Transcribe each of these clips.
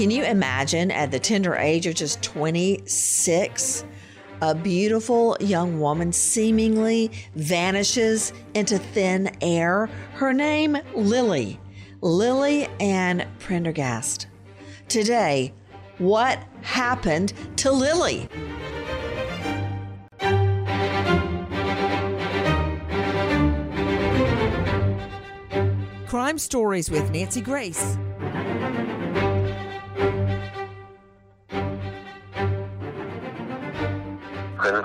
Can you imagine at the tender age of just 26, a beautiful young woman seemingly vanishes into thin air? Her name, Lily. Lily Ann Prendergast. Today, what happened to Lily? Crime Stories with Nancy Grace.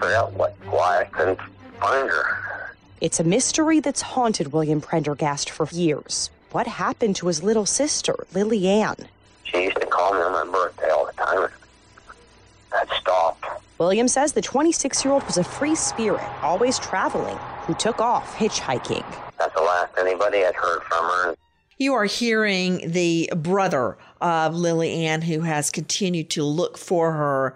Figure out what, why I couldn't find her. It's a mystery that's haunted William Prendergast for years. What happened to his little sister, Lily Ann? She used to call me on my birthday all the time. That stopped. William says the 26 year old was a free spirit, always traveling, who took off hitchhiking. That's the last anybody had heard from her. You are hearing the brother of Lily Ann who has continued to look for her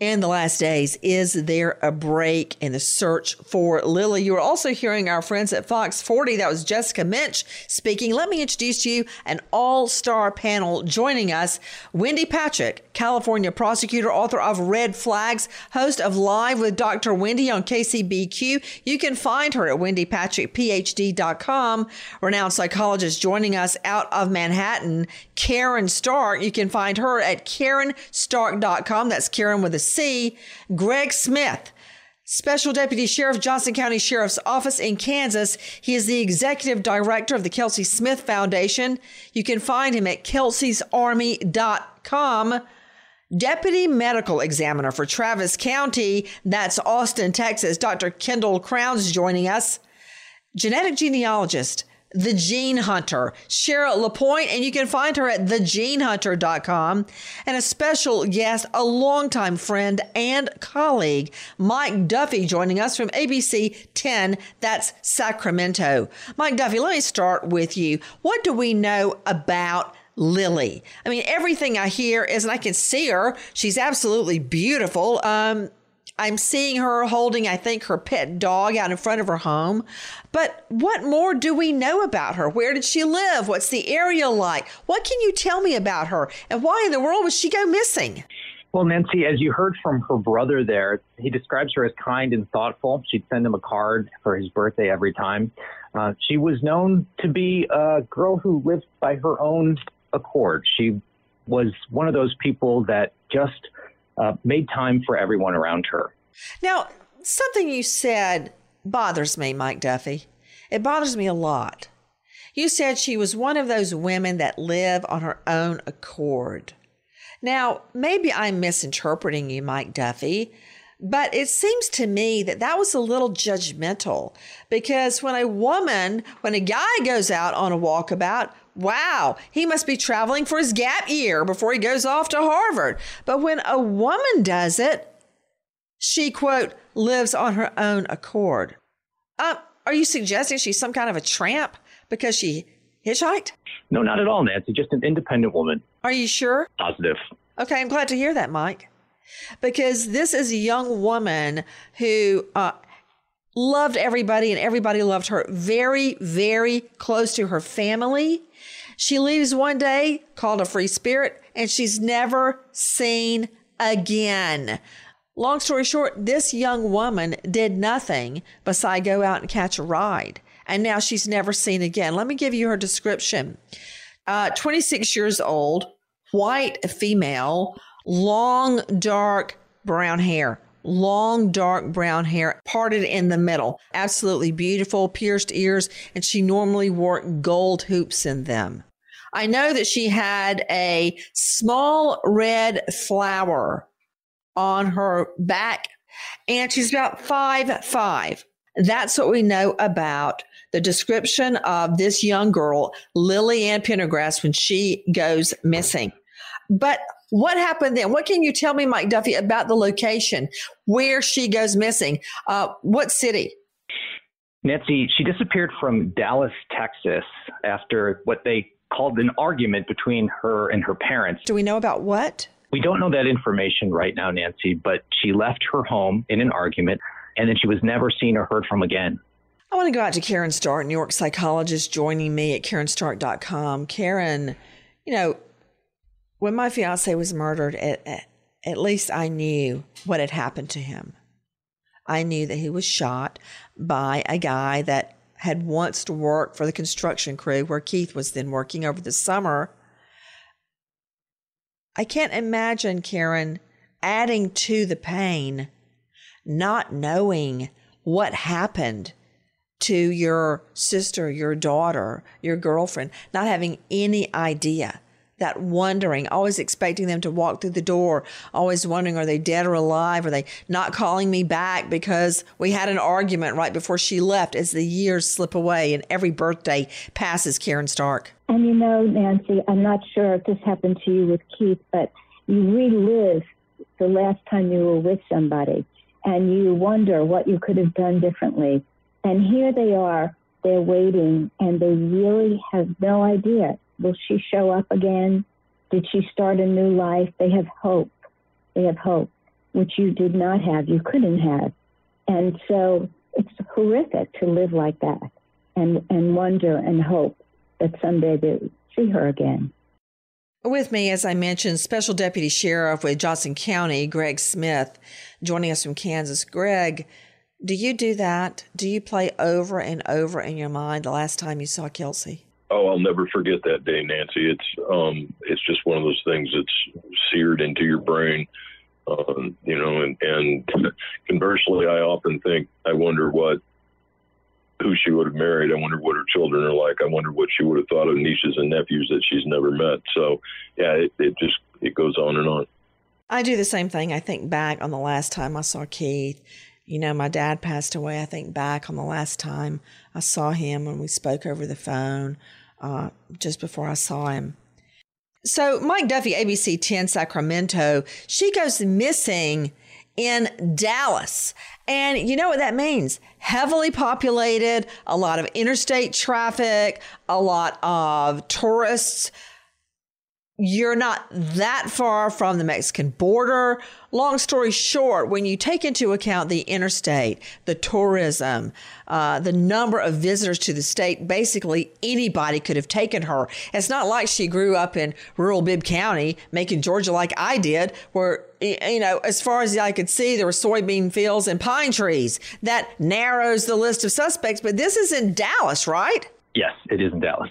in the last days. Is there a break in the search for Lily? You are also hearing our friends at Fox 40. That was Jessica Minch speaking. Let me introduce to you an all star panel joining us. Wendy Patrick, California prosecutor, author of Red Flags, host of Live with Dr. Wendy on KCBQ. You can find her at wendypatrickphd.com. Renowned psychologist joining us out of Manhattan, Karen Stark. You can find her at karenstark.com. That's Karen with a C. Greg Smith. Special Deputy Sheriff, Johnson County Sheriff's Office in Kansas. He is the executive director of the Kelsey Smith Foundation. You can find him at kelseysarmy.com. Deputy Medical Examiner for Travis County, that's Austin, Texas, Dr. Kendall Crowns joining us. Genetic genealogist, the Gene Hunter, Cheryl Lapointe, and you can find her at thegenehunter.com. And a special guest, a longtime friend and colleague, Mike Duffy, joining us from ABC 10, that's Sacramento. Mike Duffy, let me start with you. What do we know about Lily? I mean, everything I hear is, and I can see her, she's absolutely beautiful. Um, I'm seeing her holding, I think, her pet dog out in front of her home. But what more do we know about her? Where did she live? What's the area like? What can you tell me about her? And why in the world would she go missing? Well, Nancy, as you heard from her brother there, he describes her as kind and thoughtful. She'd send him a card for his birthday every time. Uh, she was known to be a girl who lived by her own accord. She was one of those people that just uh, made time for everyone around her. Now, something you said bothers me, Mike Duffy. It bothers me a lot. You said she was one of those women that live on her own accord. Now, maybe I'm misinterpreting you, Mike Duffy, but it seems to me that that was a little judgmental because when a woman, when a guy goes out on a walkabout, wow, he must be traveling for his gap year before he goes off to Harvard. But when a woman does it, she, quote, lives on her own accord. Uh, are you suggesting she's some kind of a tramp because she hitchhiked? No, not at all, Nancy. Just an independent woman. Are you sure? Positive. Okay, I'm glad to hear that, Mike. Because this is a young woman who uh, loved everybody and everybody loved her. Very, very close to her family. She leaves one day, called a free spirit, and she's never seen again. Long story short, this young woman did nothing besides go out and catch a ride. And now she's never seen again. Let me give you her description. Uh, 26 years old, white female, long, dark brown hair. Long, dark brown hair, parted in the middle. Absolutely beautiful, pierced ears, and she normally wore gold hoops in them. I know that she had a small red flower on her back, and she's about five five. That's what we know about the description of this young girl, Lily Ann Prendergast, when she goes missing. But what happened then? What can you tell me, Mike Duffy, about the location where she goes missing? Uh, what city? Nancy, she disappeared from Dallas, Texas after what they called an argument between her and her parents. Do we know about what? We don't know that information right now, Nancy, but she left her home in an argument and then she was never seen or heard from again. I want to go out to Karen Stark, New York psychologist, joining me at KarenStark.com. Karen, you know, when my fiance was murdered, at, at least I knew what had happened to him. I knew that he was shot by a guy that had once worked for the construction crew where Keith was then working over the summer. I can't imagine, Karen, adding to the pain, not knowing what happened to your sister, your daughter, your girlfriend, not having any idea that wondering, always expecting them to walk through the door, always wondering, are they dead or alive? Are they not calling me back because we had an argument right before she left as the years slip away and every birthday passes, Karen Stark? And you know, Nancy, I'm not sure if this happened to you with Keith, but you relive the last time you were with somebody and you wonder what you could have done differently. And here they are, they're waiting, and they really have no idea Will she show up again? Did she start a new life? They have hope. They have hope, which you did not have. You couldn't have. And so it's horrific to live like that and, and wonder and hope that someday they'll see her again. With me, as I mentioned, Special Deputy Sheriff with Johnson County, Greg Smith, joining us from Kansas. Greg, do you do that? Do you play over and over in your mind the last time you saw Kelsey? Oh, I'll never forget that day, Nancy. It's um, it's just one of those things that's seared into your brain. Um, you know, and, and conversely, I often think, I wonder what, who she would have married. I wonder what her children are like. I wonder what she would have thought of nieces and nephews that she's never met. So, yeah, it, it just it goes on and on. I do the same thing. I think back on the last time I saw Keith. You know, my dad passed away. I think back on the last time I saw him when we spoke over the phone uh, just before I saw him. So, Mike Duffy, ABC 10 Sacramento, she goes missing in Dallas. And you know what that means? Heavily populated, a lot of interstate traffic, a lot of tourists you're not that far from the Mexican border. Long story short, when you take into account the interstate, the tourism, uh, the number of visitors to the state, basically anybody could have taken her. It's not like she grew up in rural Bibb County, Macon Georgia, like I did, where, you know, as far as I could see, there were soybean fields and pine trees. That narrows the list of suspects. But this is in Dallas, right? Yes, it is in Dallas.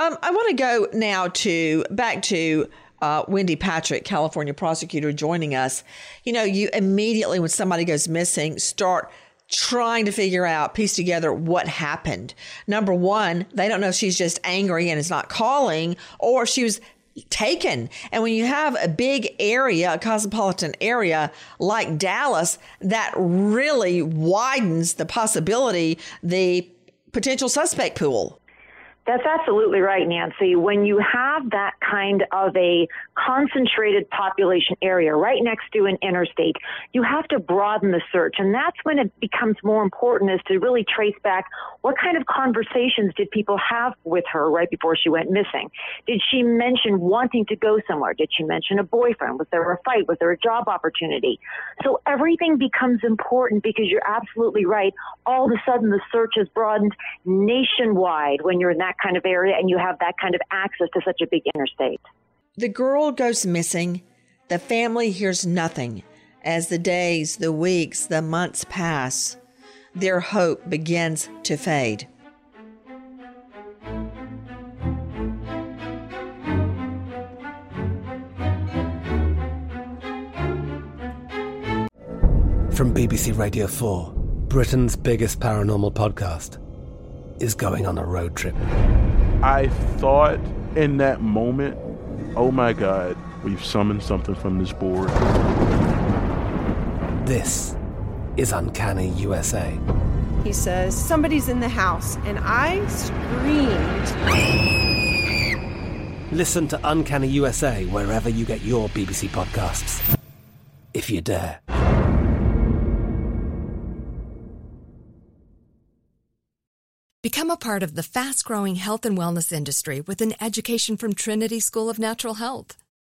Um, I want to go now to back to uh, Wendy Patrick, California prosecutor, joining us. You know, you immediately when somebody goes missing, start trying to figure out, piece together what happened. Number one, they don't know if she's just angry and is not calling, or she was taken. And when you have a big area, a cosmopolitan area like Dallas, that really widens the possibility, the potential suspect pool That's absolutely right, Nancy. When you have that kind of a concentrated population area right next to an interstate, you have to broaden the search. And that's when it becomes more important is to really trace back what kind of conversations did people have with her right before she went missing? Did she mention wanting to go somewhere? Did she mention a boyfriend? Was there a fight? Was there a job opportunity? So everything becomes important because you're absolutely right. All of a sudden the search has broadened nationwide when you're in that kind of area and you have that kind of access to such a big interstate. The girl goes missing. The family hears nothing. As the days, the weeks, the months pass, their hope begins to fade. From BBC Radio 4, Britain's biggest paranormal podcast is going on a road trip. I thought in that moment, oh my God, we've summoned something from this board. This is Uncanny USA. He says, Somebody's in the house, and I screamed. Listen to Uncanny USA wherever you get your BBC podcasts, if you dare. Become a part of the fast growing health and wellness industry with an education from Trinity School of Natural Health.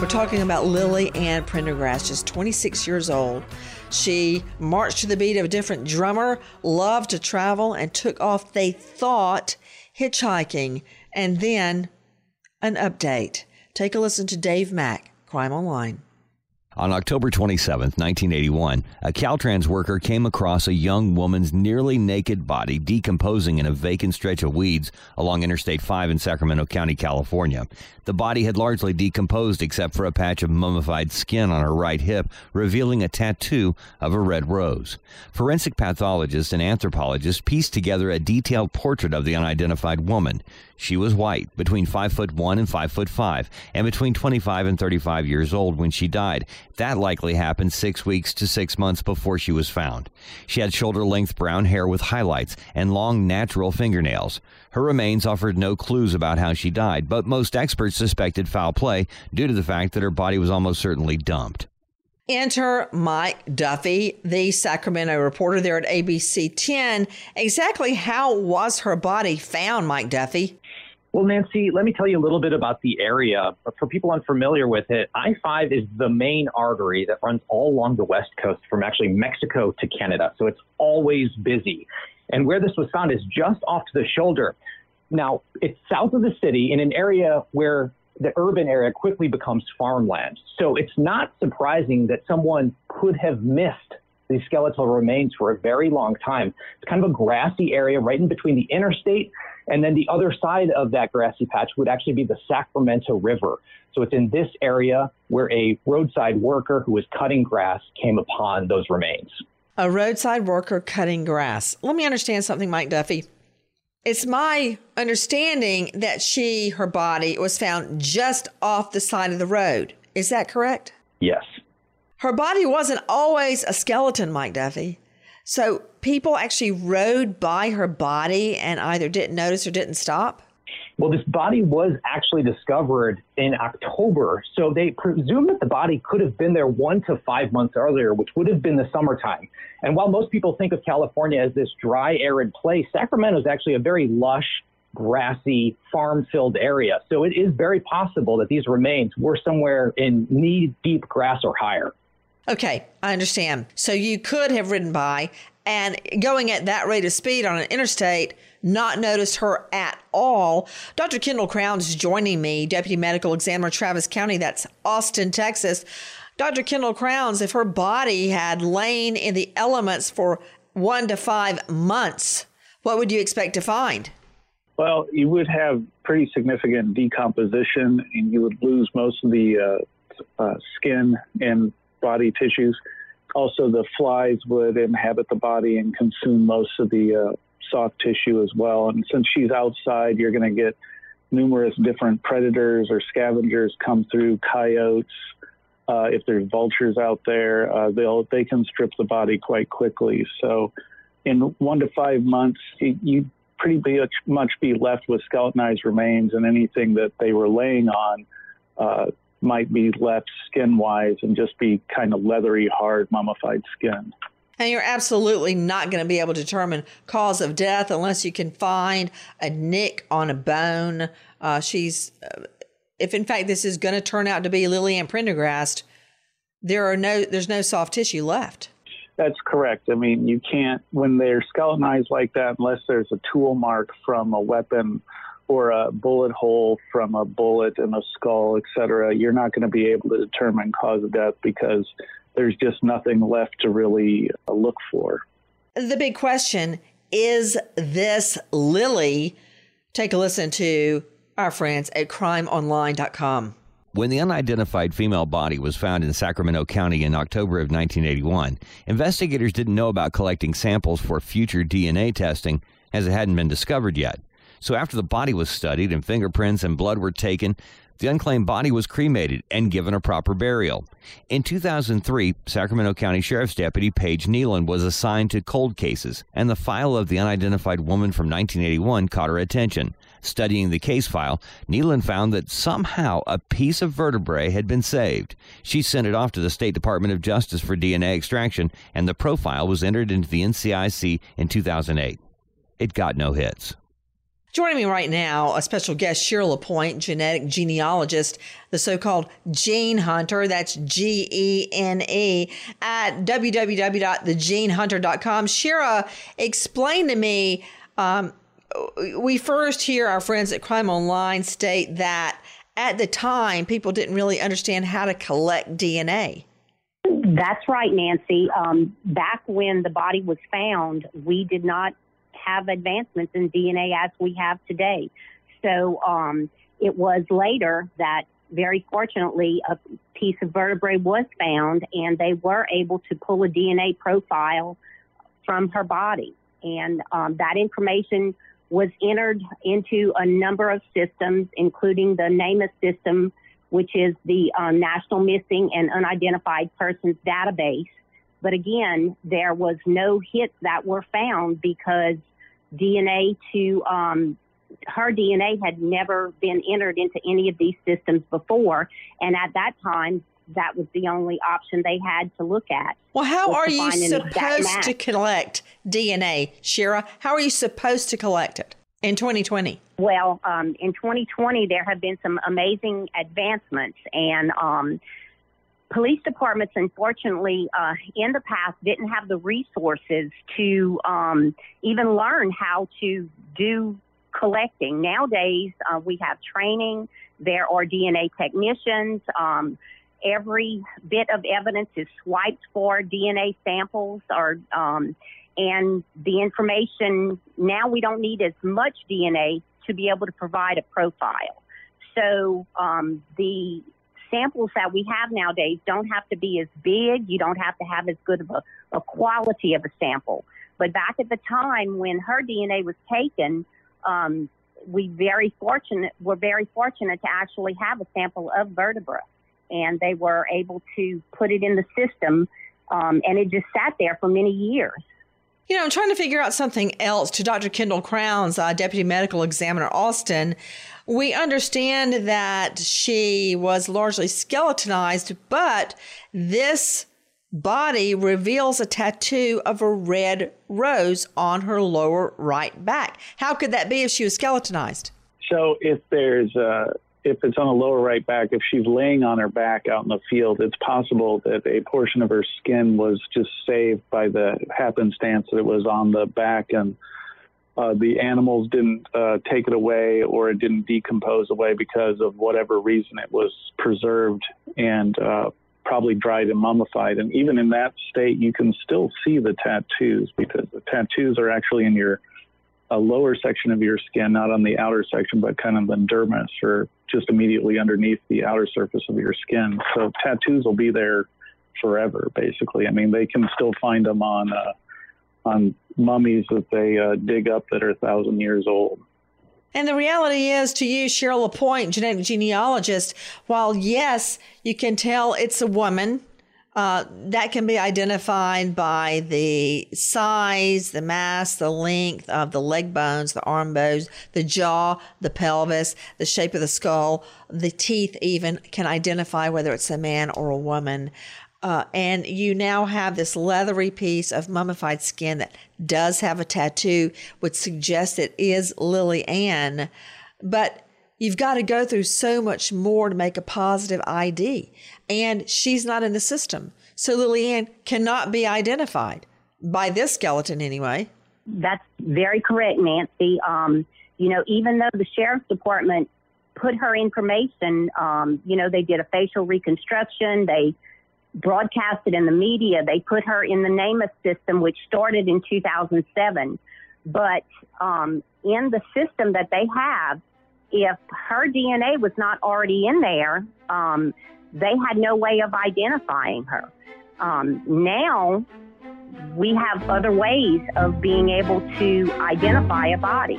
We're talking about Lily Ann Prendergast, just 26 years old. She marched to the beat of a different drummer, loved to travel, and took off, they thought, hitchhiking. And then an update. Take a listen to Dave Mack, Crime Online. On October 27, 1981, a Caltrans worker came across a young woman's nearly naked body decomposing in a vacant stretch of weeds along Interstate 5 in Sacramento County, California. The body had largely decomposed except for a patch of mummified skin on her right hip, revealing a tattoo of a red rose. Forensic pathologists and anthropologists pieced together a detailed portrait of the unidentified woman. She was white, between 5 foot 1 and 5 foot 5, and between 25 and 35 years old when she died. That likely happened 6 weeks to 6 months before she was found. She had shoulder-length brown hair with highlights and long natural fingernails. Her remains offered no clues about how she died, but most experts suspected foul play due to the fact that her body was almost certainly dumped. Enter Mike Duffy, the Sacramento reporter there at ABC 10. Exactly how was her body found, Mike Duffy? Well, Nancy, let me tell you a little bit about the area. For people unfamiliar with it, I 5 is the main artery that runs all along the West Coast from actually Mexico to Canada. So it's always busy. And where this was found is just off to the shoulder. Now, it's south of the city in an area where the urban area quickly becomes farmland. So it's not surprising that someone could have missed these skeletal remains for a very long time. It's kind of a grassy area right in between the interstate and then the other side of that grassy patch would actually be the Sacramento River. So it's in this area where a roadside worker who was cutting grass came upon those remains. A roadside worker cutting grass. Let me understand something, Mike Duffy. It's my understanding that she, her body, was found just off the side of the road. Is that correct? Yes. Her body wasn't always a skeleton, Mike Duffy. So people actually rode by her body and either didn't notice or didn't stop? Well, this body was actually discovered in October. So they presume that the body could have been there one to five months earlier, which would have been the summertime. And while most people think of California as this dry, arid place, Sacramento is actually a very lush, grassy, farm filled area. So it is very possible that these remains were somewhere in knee deep grass or higher. Okay, I understand. So you could have ridden by and going at that rate of speed on an interstate, not noticed her at all. Dr. Kendall Crowns joining me, Deputy Medical Examiner Travis County, that's Austin, Texas. Dr. Kendall Crowns, if her body had lain in the elements for one to five months, what would you expect to find? Well, you would have pretty significant decomposition and you would lose most of the uh, uh, skin and body tissues. Also, the flies would inhabit the body and consume most of the uh, soft tissue as well. And since she's outside, you're going to get numerous different predators or scavengers come through, coyotes. Uh, if there's vultures out there, uh, they'll they can strip the body quite quickly. So, in one to five months, you'd pretty much be left with skeletonized remains, and anything that they were laying on uh, might be left skin wise and just be kind of leathery, hard, mummified skin. And you're absolutely not going to be able to determine cause of death unless you can find a nick on a bone. Uh, she's, uh, if in fact this is going to turn out to be Lily Ann Prendergast, there are no, there's no soft tissue left. That's correct. I mean, you can't when they're skeletonized like that, unless there's a tool mark from a weapon or a bullet hole from a bullet in a skull, et cetera, you're not going to be able to determine cause of death because there's just nothing left to really uh, look for. The big question is this Lily? Take a listen to our friends at crimeonline.com. When the unidentified female body was found in Sacramento County in October of 1981, investigators didn't know about collecting samples for future DNA testing as it hadn't been discovered yet. So after the body was studied and fingerprints and blood were taken, the unclaimed body was cremated and given a proper burial. In 2003, Sacramento County Sheriff's Deputy Paige Nealon was assigned to cold cases, and the file of the unidentified woman from 1981 caught her attention. Studying the case file, Nealon found that somehow a piece of vertebrae had been saved. She sent it off to the State Department of Justice for DNA extraction, and the profile was entered into the NCIC in 2008. It got no hits. Joining me right now, a special guest, Shira LaPointe, genetic genealogist, the so called Gene Hunter. That's G E N E at www.thegenehunter.com. Shira, explain to me. Um, we first hear our friends at Crime Online state that at the time, people didn't really understand how to collect DNA. That's right, Nancy. Um, back when the body was found, we did not have advancements in DNA as we have today. So um, it was later that, very fortunately, a piece of vertebrae was found, and they were able to pull a DNA profile from her body. And um, that information was entered into a number of systems, including the NamUs system, which is the um, National Missing and Unidentified Persons Database. But again, there was no hits that were found because DNA to um, her DNA had never been entered into any of these systems before, and at that time, that was the only option they had to look at. Well, how are you supposed to collect DNA, Shira? How are you supposed to collect it in 2020? Well, um, in 2020, there have been some amazing advancements, and um, police departments, unfortunately, uh, in the past didn't have the resources to um, even learn how to do collecting. Nowadays, uh, we have training. There are DNA technicians. Um, every bit of evidence is swiped for DNA samples, or um, and the information. Now we don't need as much DNA to be able to provide a profile. So um, the samples that we have nowadays don't have to be as big. You don't have to have as good of a, a quality of a sample. But back at the time when her DNA was taken, um, we very fortunate were very fortunate to actually have a sample of vertebra, and they were able to put it in the system, um, and it just sat there for many years. You know, I'm trying to figure out something else to Dr. Kendall Crowns, uh, Deputy Medical Examiner Austin. We understand that she was largely skeletonized, but this body reveals a tattoo of a red rose on her lower right back. How could that be if she was skeletonized? So if there's a if it's on the lower right back, if she's laying on her back out in the field, it's possible that a portion of her skin was just saved by the happenstance that it was on the back and uh, the animals didn't uh, take it away or it didn't decompose away because of whatever reason it was preserved and uh, probably dried and mummified. And even in that state, you can still see the tattoos because the tattoos are actually in your a lower section of your skin, not on the outer section, but kind of the dermis or just immediately underneath the outer surface of your skin. So tattoos will be there forever, basically. I mean, they can still find them on uh, on mummies that they uh, dig up that are a thousand years old. And the reality is, to use Cheryl Lapointe, genetic genealogist, while yes, you can tell it's a woman, uh, that can be identified by the size, the mass, the length of the leg bones, the arm bones, the jaw, the pelvis, the shape of the skull, the teeth even can identify whether it's a man or a woman. Uh, and you now have this leathery piece of mummified skin that does have a tattoo, which suggests it is Lily Ann. But you've got to go through so much more to make a positive ID. And she's not in the system. So Lily Ann cannot be identified by this skeleton anyway. That's very correct, Nancy. Um, you know, even though the sheriff's department put her information, um, you know, they did a facial reconstruction, they broadcasted in the media. They put her in the NamUs system, which started in 2007. But um, in the system that they have, if her DNA was not already in there, um, they had no way of identifying her. Um, now we have other ways of being able to identify a body.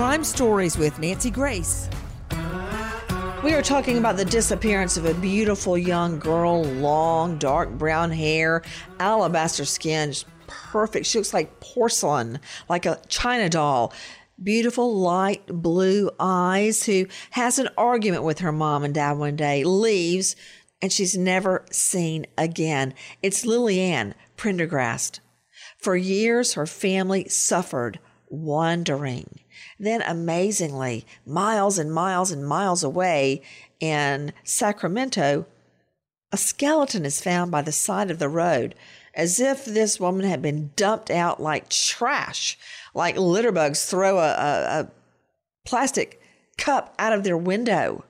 Crime Stories with Nancy Grace. We are talking about the disappearance of a beautiful young girl, long, dark brown hair, alabaster skin, perfect. She looks like porcelain, like a china doll. Beautiful light blue eyes, who has an argument with her mom and dad one day, leaves, and she's never seen again. It's Lily Ann Prendergast. For years, her family suffered wondering. Then, amazingly, miles and miles and miles away in Sacramento, a skeleton is found by the side of the road, as if this woman had been dumped out like trash, like litter bugs throw a, a, a plastic cup out of their window.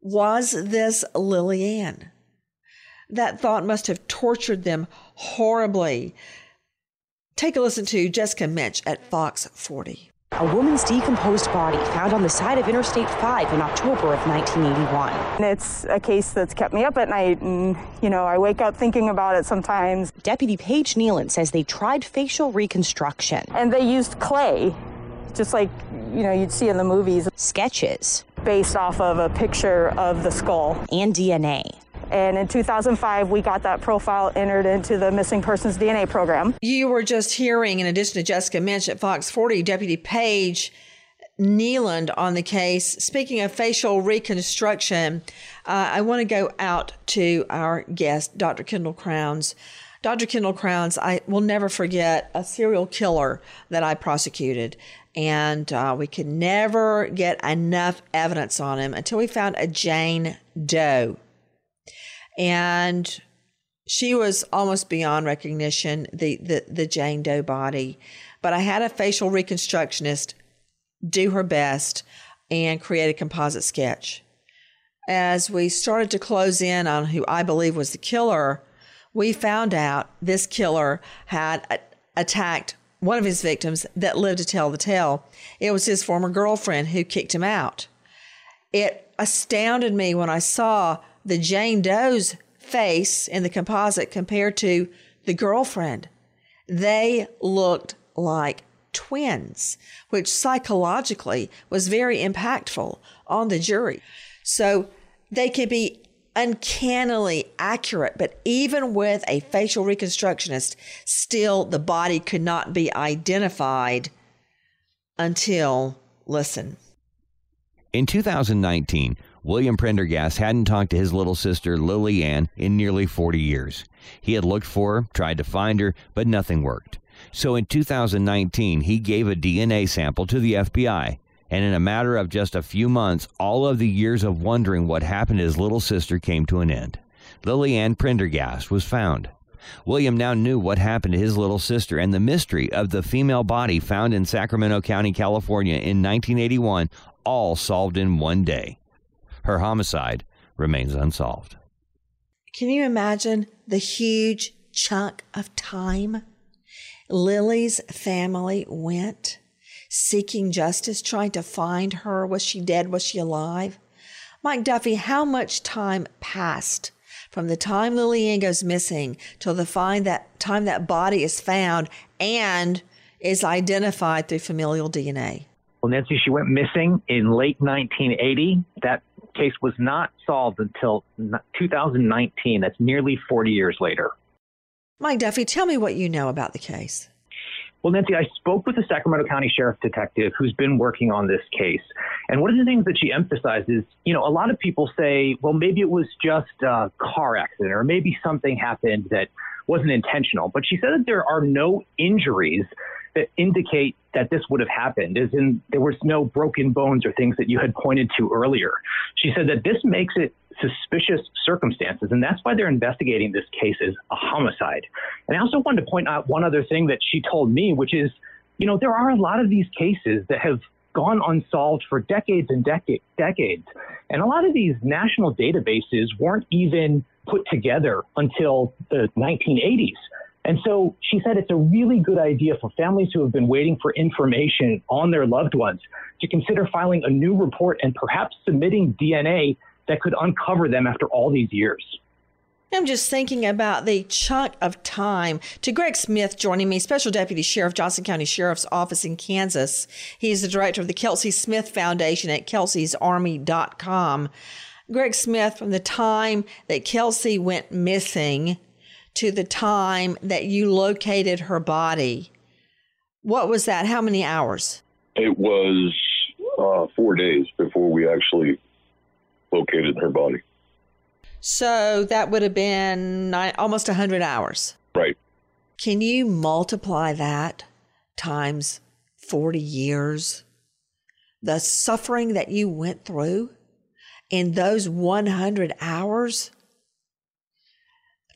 Was this Lily Ann? That thought must have tortured them horribly. Take a listen to Jessica Minch at Fox 40. A woman's decomposed body found on the side of Interstate 5 in October of 1981. It's a case that's kept me up at night, and, you know, I wake up thinking about it sometimes. Deputy Paige Nealon says they tried facial reconstruction. And they used clay just like you know you'd see in the movies. Sketches based off of a picture of the skull and DNA. And in 2005, we got that profile entered into the missing persons DNA program. You were just hearing, in addition to Jessica Minch at Fox 40, Deputy Paige Kneeland on the case. Speaking of facial reconstruction, uh, I want to go out to our guest, Dr. Kendall Crowns. Dr. Kendall Crowns, I will never forget a serial killer that I prosecuted. And uh, we could never get enough evidence on him until we found a Jane Doe. And she was almost beyond recognition, the, the, the Jane Doe body. But I had a facial reconstructionist do her best and create a composite sketch. As we started to close in on who I believe was the killer, we found out this killer had attacked one of his victims that lived to tell the tale. It was his former girlfriend who kicked him out. It astounded me when I saw the Jane Doe's face in the composite compared to the girlfriend. They looked like twins, which psychologically was very impactful on the jury. So they could be uncannily accurate, but even with a facial reconstructionist, still the body could not be identified until, listen. In 2019, William Prendergast hadn't talked to his little sister Lily Ann in nearly 40 years. He had looked for her, tried to find her, but nothing worked. So in 2019, he gave a DNA sample to the FBI. And in a matter of just a few months, all of the years of wondering what happened to his little sister came to an end. Lily Ann Prendergast was found. William now knew what happened to his little sister, and the mystery of the female body found in Sacramento County, California in 1981, all solved in one day. Her homicide remains unsolved. Can you imagine the huge chunk of time Lily's family went seeking justice, trying to find her? Was she dead? Was she alive? Mike Duffy, how much time passed from the time Lily Ann goes missing till the find that time that body is found and is identified through familial DNA? Well, Nancy, she went missing in late 1980. That case was not solved until 2019. That's nearly 40 years later. Mike Duffy, tell me what you know about the case. Well, Nancy, I spoke with the Sacramento County Sheriff Detective who's been working on this case. And one of the things that she emphasizes, you know, a lot of people say, well, maybe it was just a car accident or maybe something happened that wasn't intentional. But she said that there are no injuries that indicate that this would have happened, as in there was no broken bones or things that you had pointed to earlier. She said that this makes it suspicious circumstances, and that's why they're investigating this case as a homicide. And I also wanted to point out one other thing that she told me, which is, you know, there are a lot of these cases that have gone unsolved for decades and decades. And a lot of these national databases weren't even put together until the 1980s. And so she said it's a really good idea for families who have been waiting for information on their loved ones to consider filing a new report and perhaps submitting DNA that could uncover them after all these years. I'm just thinking about the chunk of time. To Greg Smith joining me, Special Deputy Sheriff, Johnson County Sheriff's Office in Kansas. He's the director of the Kelsey Smith Foundation at kelseysarmy.com. Greg Smith, from the time that Kelsey went missing to the time that you located her body, what was that? How many hours? It was uh, four days before we actually located her body. So that would have been nine, almost 100 hours. Right. Can you multiply that times 40 years? The suffering that you went through in those 100 hours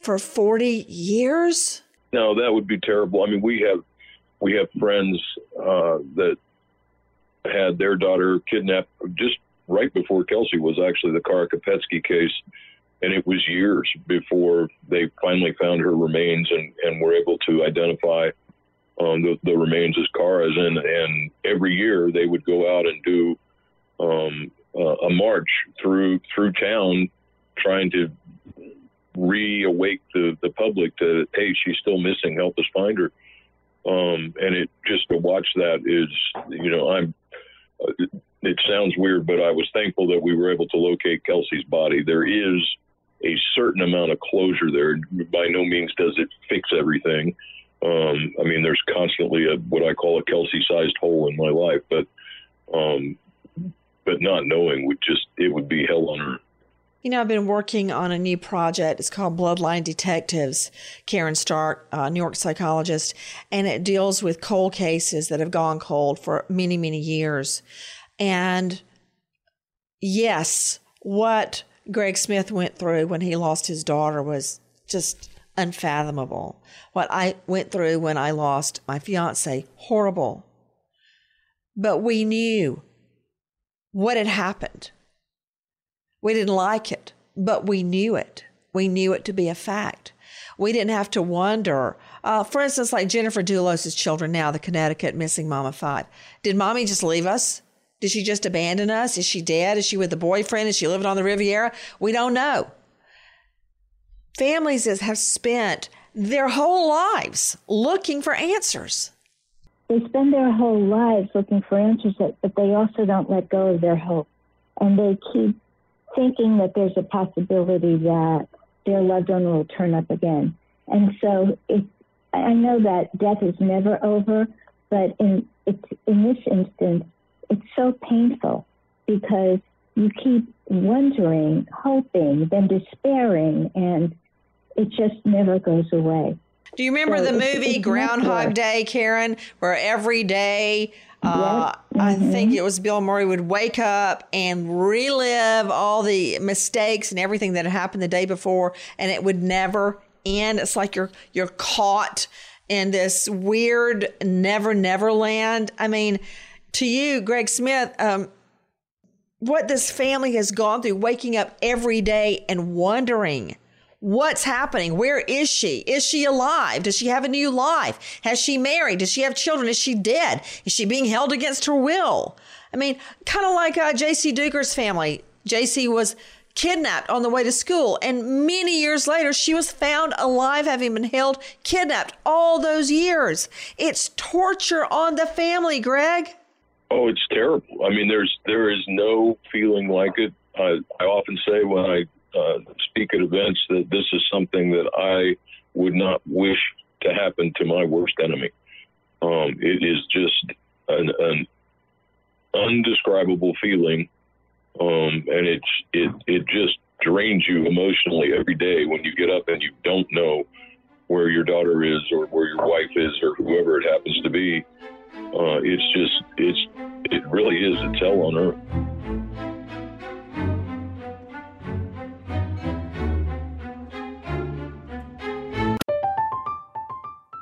for 40 years? No, that would be terrible. I mean, we have we have friends uh, that had their daughter kidnapped just right before Kelsey was actually the Kara Kopetsky case, and it was years before they finally found her remains and, and were able to identify um, the, the remains as Kara's. And, and every year they would go out and do um, uh, a march through through town, trying to reawake the, the public to hey, she's still missing, help us find her. Um, and it just to watch that is, you know, I'm. Uh, it sounds weird, but I was thankful that we were able to locate Kelsey's body. There is a certain amount of closure there. By no means does it fix everything. Um, I mean, there's constantly a what I call a Kelsey-sized hole in my life, but um, but not knowing would just it would be hell on earth. You know, I've been working on a new project. It's called Bloodline Detectives. Karen Stark, a New York psychologist, and it deals with cold cases that have gone cold for many, many years. And yes, what Greg Smith went through when he lost his daughter was just unfathomable. What I went through when I lost my fiance, horrible. But we knew what had happened. We didn't like it, but we knew it. We knew it to be a fact. We didn't have to wonder. Uh, for instance, like Jennifer Dulos' children now, the Connecticut missing mama five. Did mommy just leave us? Did she just abandon us? Is she dead? Is she with a boyfriend? Is she living on the Riviera? We don't know. Families have spent their whole lives looking for answers. They spend their whole lives looking for answers, but they also don't let go of their hope. And they keep thinking that there's a possibility that their loved one will turn up again. And so it, I know that death is never over, but in, in this instance, it's so painful because you keep wondering, hoping, then despairing, and it just never goes away. Do you remember so the movie Groundhog Day, Karen, where every day, uh, mm-hmm. I think it was Bill Murray would wake up and relive all the mistakes and everything that had happened the day before, and it would never end. It's like you're you're caught in this weird never never land. I mean, to you, Greg Smith, um, what this family has gone through, waking up every day and wondering what's happening. Where is she? Is she alive? Does she have a new life? Has she married? Does she have children? Is she dead? Is she being held against her will? I mean, kind of like uh, Jaycee Dugard's family. Jaycee was kidnapped on the way to school. And many years later, she was found alive, having been held kidnapped all those years. It's torture on the family, Greg. Oh, it's terrible. I mean, there's there is no feeling like it. I, I often say when I uh, speak at events that this is something that I would not wish to happen to my worst enemy. Um, it is just an, an undescribable feeling, um, and it's it it just drains you emotionally every day when you get up and you don't know where your daughter is or where your wife is or whoever it happens to be. Uh, it's just it's it really is a hell on earth.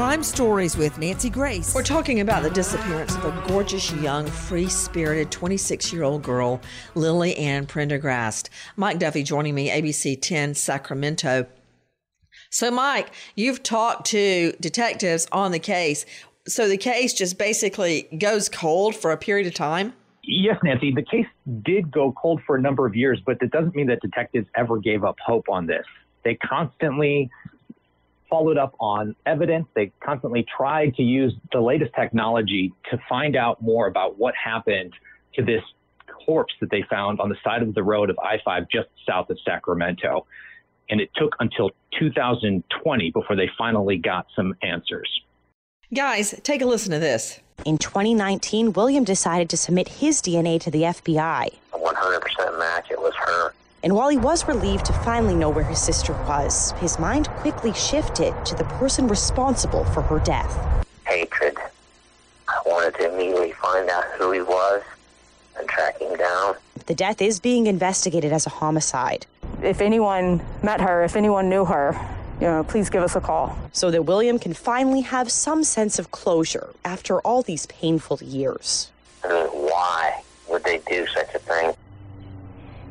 Crime Stories with Nancy Grace. We're talking about the disappearance of a gorgeous, young, free spirited 26 year old girl, Lily Ann Prendergast. Mike Duffy joining me, ABC 10 Sacramento. So, Mike, you've talked to detectives on the case. So the case just basically goes cold for a period of time? Yes, Nancy. The case did go cold for a number of years, but that doesn't mean that detectives ever gave up hope on this. They constantly followed up on evidence. They constantly tried to use the latest technology to find out more about what happened to this corpse that they found on the side of the road of I 5 just south of Sacramento. And it took until 2020 before they finally got some answers. Guys, take a listen to this. In 2019, William decided to submit his DNA to the FBI. 100% match, it was her. And while he was relieved to finally know where his sister was, his mind quickly shifted to the person responsible for her death. Hatred. I wanted to immediately find out who he was and track him down. The death is being investigated as a homicide. If anyone met her, if anyone knew her, you know, please give us a call. So that William can finally have some sense of closure after all these painful years. I mean, why would they do such a thing?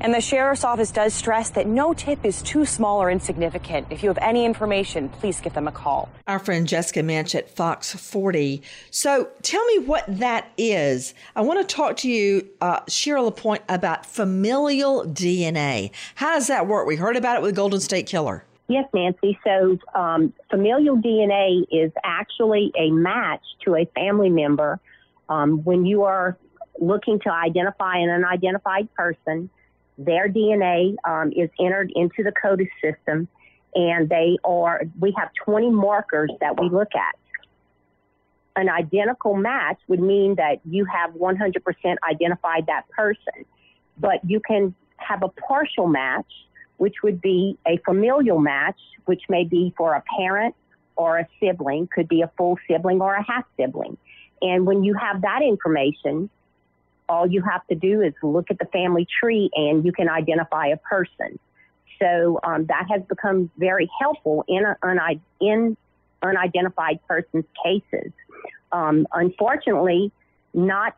And the sheriff's office does stress that no tip is too small or insignificant. If you have any information, please give them a call. Our friend Jessica Minch at Fox 40. So tell me what that is. I want to talk to you, uh, Cheryl LaPointe, about familial DNA. How does that work? We heard about it with Golden State Killer. Yes, Nancy. So, um, familial DNA is actually a match to a family member. Um, when you are looking to identify an unidentified person, their DNA um, is entered into the CODIS system, and they are. We have 20 markers that we look at. An identical match would mean that you have 100% identified that person, but you can have a partial match which would be a familial match, which may be for a parent or a sibling, could be a full sibling or a half sibling. And when you have that information, all you have to do is look at the family tree and you can identify a person. So um, that has become very helpful in, a, in unidentified persons cases. Um, unfortunately, not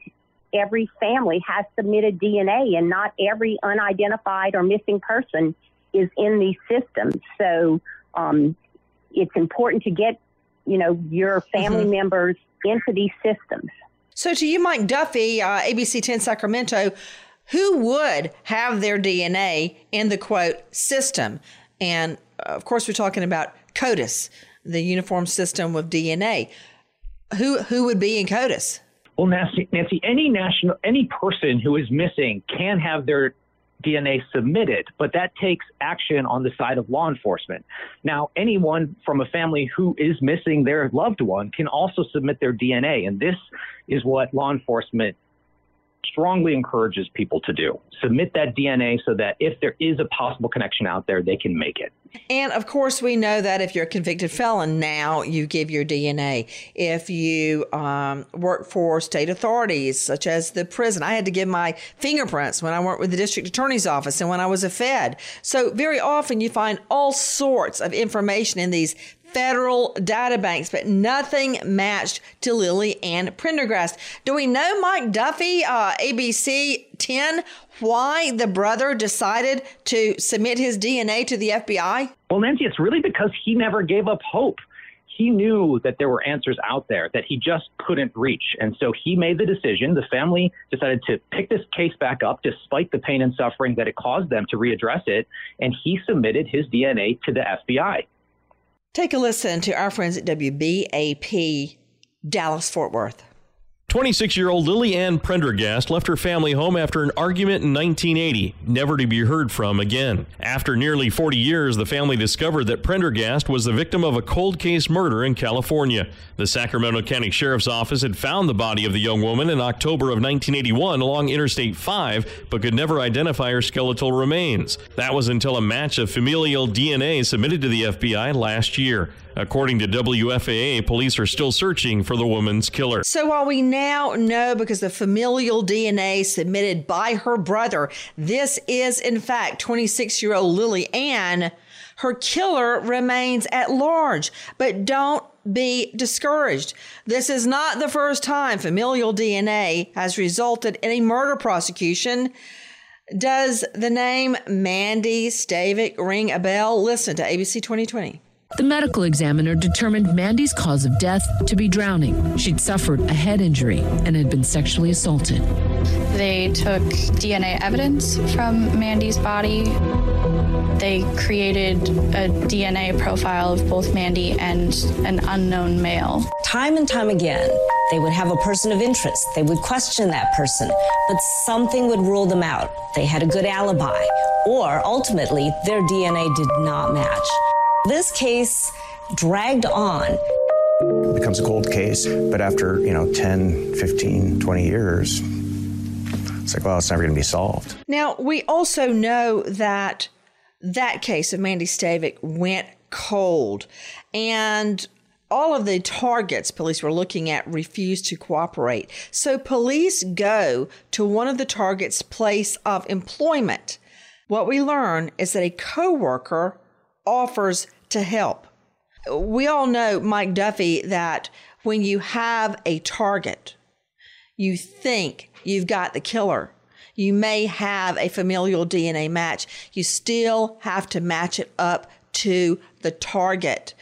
every family has submitted DNA, and not every unidentified or missing person is in these systems. So um, it's important to get, you know, your family mm-hmm. members into these systems. So to you, Mike Duffy, uh, ABC 10 Sacramento, who would have their DNA in the CODIS system? And uh, of course, we're talking about CODIS, the uniform system of DNA. Who who would be in CODIS? Well, Nancy, Nancy, any national, any person who is missing can have their DNA submitted, but that takes action on the side of law enforcement. Now, anyone from a family who is missing their loved one can also submit their DNA, and this is what law enforcement strongly encourages people to do. Submit that DNA so that if there is a possible connection out there, they can make it. And of course, we know that if you're a convicted felon, now you give your DNA. If you um, work for state authorities, such as the prison, I had to give my fingerprints when I worked with the district attorney's office and when I was a Fed. So, very often you find all sorts of information in these federal data banks, but nothing matched to Lily Ann Prendergast. Do we know Mike Duffy, uh, ABC 10, why the brother decided to submit his DNA to the FBI? Well, Nancy, it's really because he never gave up hope. He knew that there were answers out there that he just couldn't reach. And so he made the decision. The family decided to pick this case back up despite the pain and suffering that it caused them to readdress it. And he submitted his DNA to the FBI. Take a listen to our friends at WBAP Dallas Fort Worth. 26 year old Lily Ann Prendergast left her family home after an argument in 1980, never to be heard from again. After nearly 40 years, the family discovered that Prendergast was the victim of a cold case murder in California. The Sacramento County Sheriff's Office had found the body of the young woman in October of 1981 along Interstate 5, but could never identify her skeletal remains. That was until a match of familial DNA submitted to the FBI last year. According to WFAA, police are still searching for the woman's killer. So while we now know because the familial DNA submitted by her brother, this is in fact 26 year old Lily Ann, her killer remains at large. But don't be discouraged. This is not the first time familial DNA has resulted in a murder prosecution. Does the name Mandy Stavik ring a bell? Listen to ABC 2020. The medical examiner determined Mandy's cause of death to be drowning. She'd suffered a head injury and had been sexually assaulted. They took DNA evidence from Mandy's body. They created a DNA profile of both Mandy and an unknown male. Time and time again, they would have a person of interest. They would question that person, but something would rule them out. They had a good alibi, or ultimately, their DNA did not match. This case dragged on. It becomes a cold case, but after, you know, 10, 15, 20 years, it's like, well, it's never going to be solved. Now, we also know that that case of Mandy Stavik went cold, and all of the targets police were looking at refused to cooperate. So police go to one of the targets' place of employment. What we learn is that a coworker offers to help. We all know, Mike Duffy, that when you have a target, you think you've got the killer. You may have a familial DNA match. You still have to match it up to the target.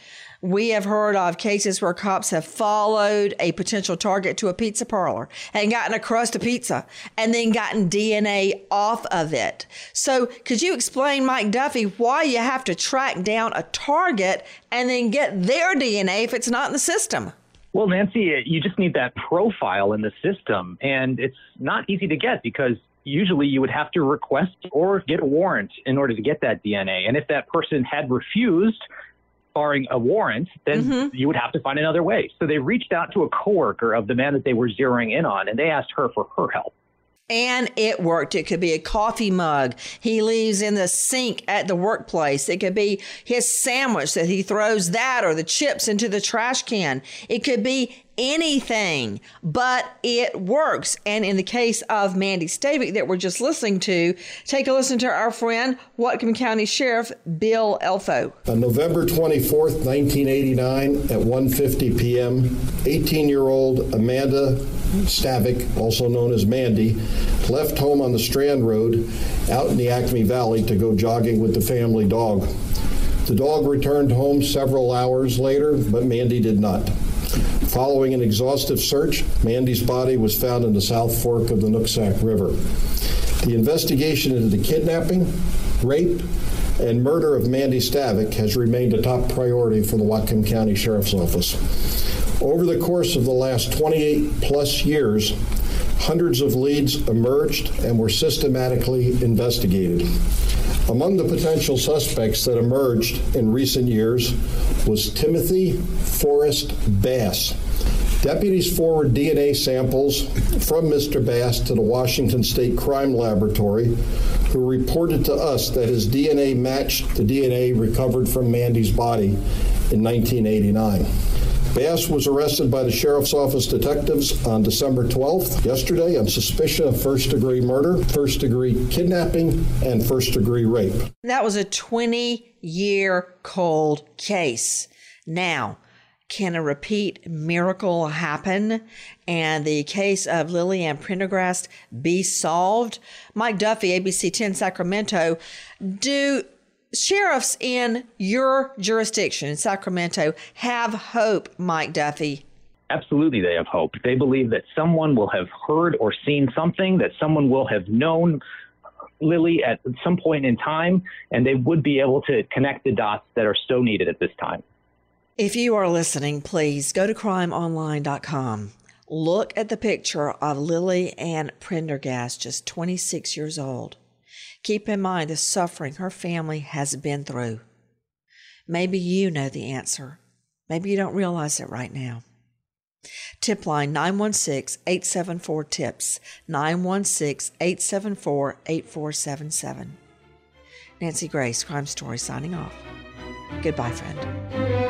We have heard of cases where cops have followed a potential target to a pizza parlor and gotten a crust of pizza and then gotten DNA off of it. So, could you explain, Mike Duffy, why you have to track down a target and then get their DNA if it's not in the system? Well, Nancy, you just need that profile in the system, and it's not easy to get because usually you would have to request or get a warrant in order to get that DNA. And if that person had refused, barring a warrant, then mm-hmm. you would have to find another way. So they reached out to a coworker of the man that they were zeroing in on, and they asked her for her help. And it worked. It could be a coffee mug he leaves in the sink at the workplace. It could be his sandwich that he throws that or the chips into the trash can. It could be anything, but it works. And in the case of Mandy Stavik that we're just listening to, take a listen to our friend, Whatcom County Sheriff Bill Elfo. On November 24th, 1989, at 1.50 p.m., 18-year-old Amanda Stavik, also known as Mandy, left home on the Strand Road out in the Acme Valley to go jogging with the family dog. The dog returned home several hours later, but Mandy did not. Following an exhaustive search, Mandy's body was found in the South Fork of the Nooksack River. The investigation into the kidnapping, rape, and murder of Mandy Stavik has remained a top priority for the Whatcom County Sheriff's Office. Over the course of the last 28 plus years, hundreds of leads emerged and were systematically investigated. Among the potential suspects that emerged in recent years was Timothy Forrest Bass. Deputies forward DNA samples from Mr. Bass to the Washington State Crime Laboratory, who reported to us that his DNA matched the DNA recovered from Mandy's body in 1989. Bass was arrested by the sheriff's office detectives on December 12th, yesterday, on suspicion of first degree murder, first degree kidnapping, and first degree rape. That was a 20 year cold case. Now, can a repeat miracle happen and the case of Lily Ann Prendergast be solved? Mike Duffy, ABC 10 Sacramento, do sheriffs in your jurisdiction in Sacramento have hope, Mike Duffy? Absolutely, they have hope. They believe that someone will have heard or seen something, that someone will have known uh, Lily at some point in time, and they would be able to connect the dots that are so needed at this time. If you are listening, please go to crimeonline.com. Look at the picture of Lily Ann Prendergast, just 26 years old. Keep in mind the suffering her family has been through. Maybe you know the answer. Maybe you don't realize it right now. Tip line 916 874 TIPS, 916 874 8477. Nancy Grace, Crime Story, signing off. Goodbye, friend.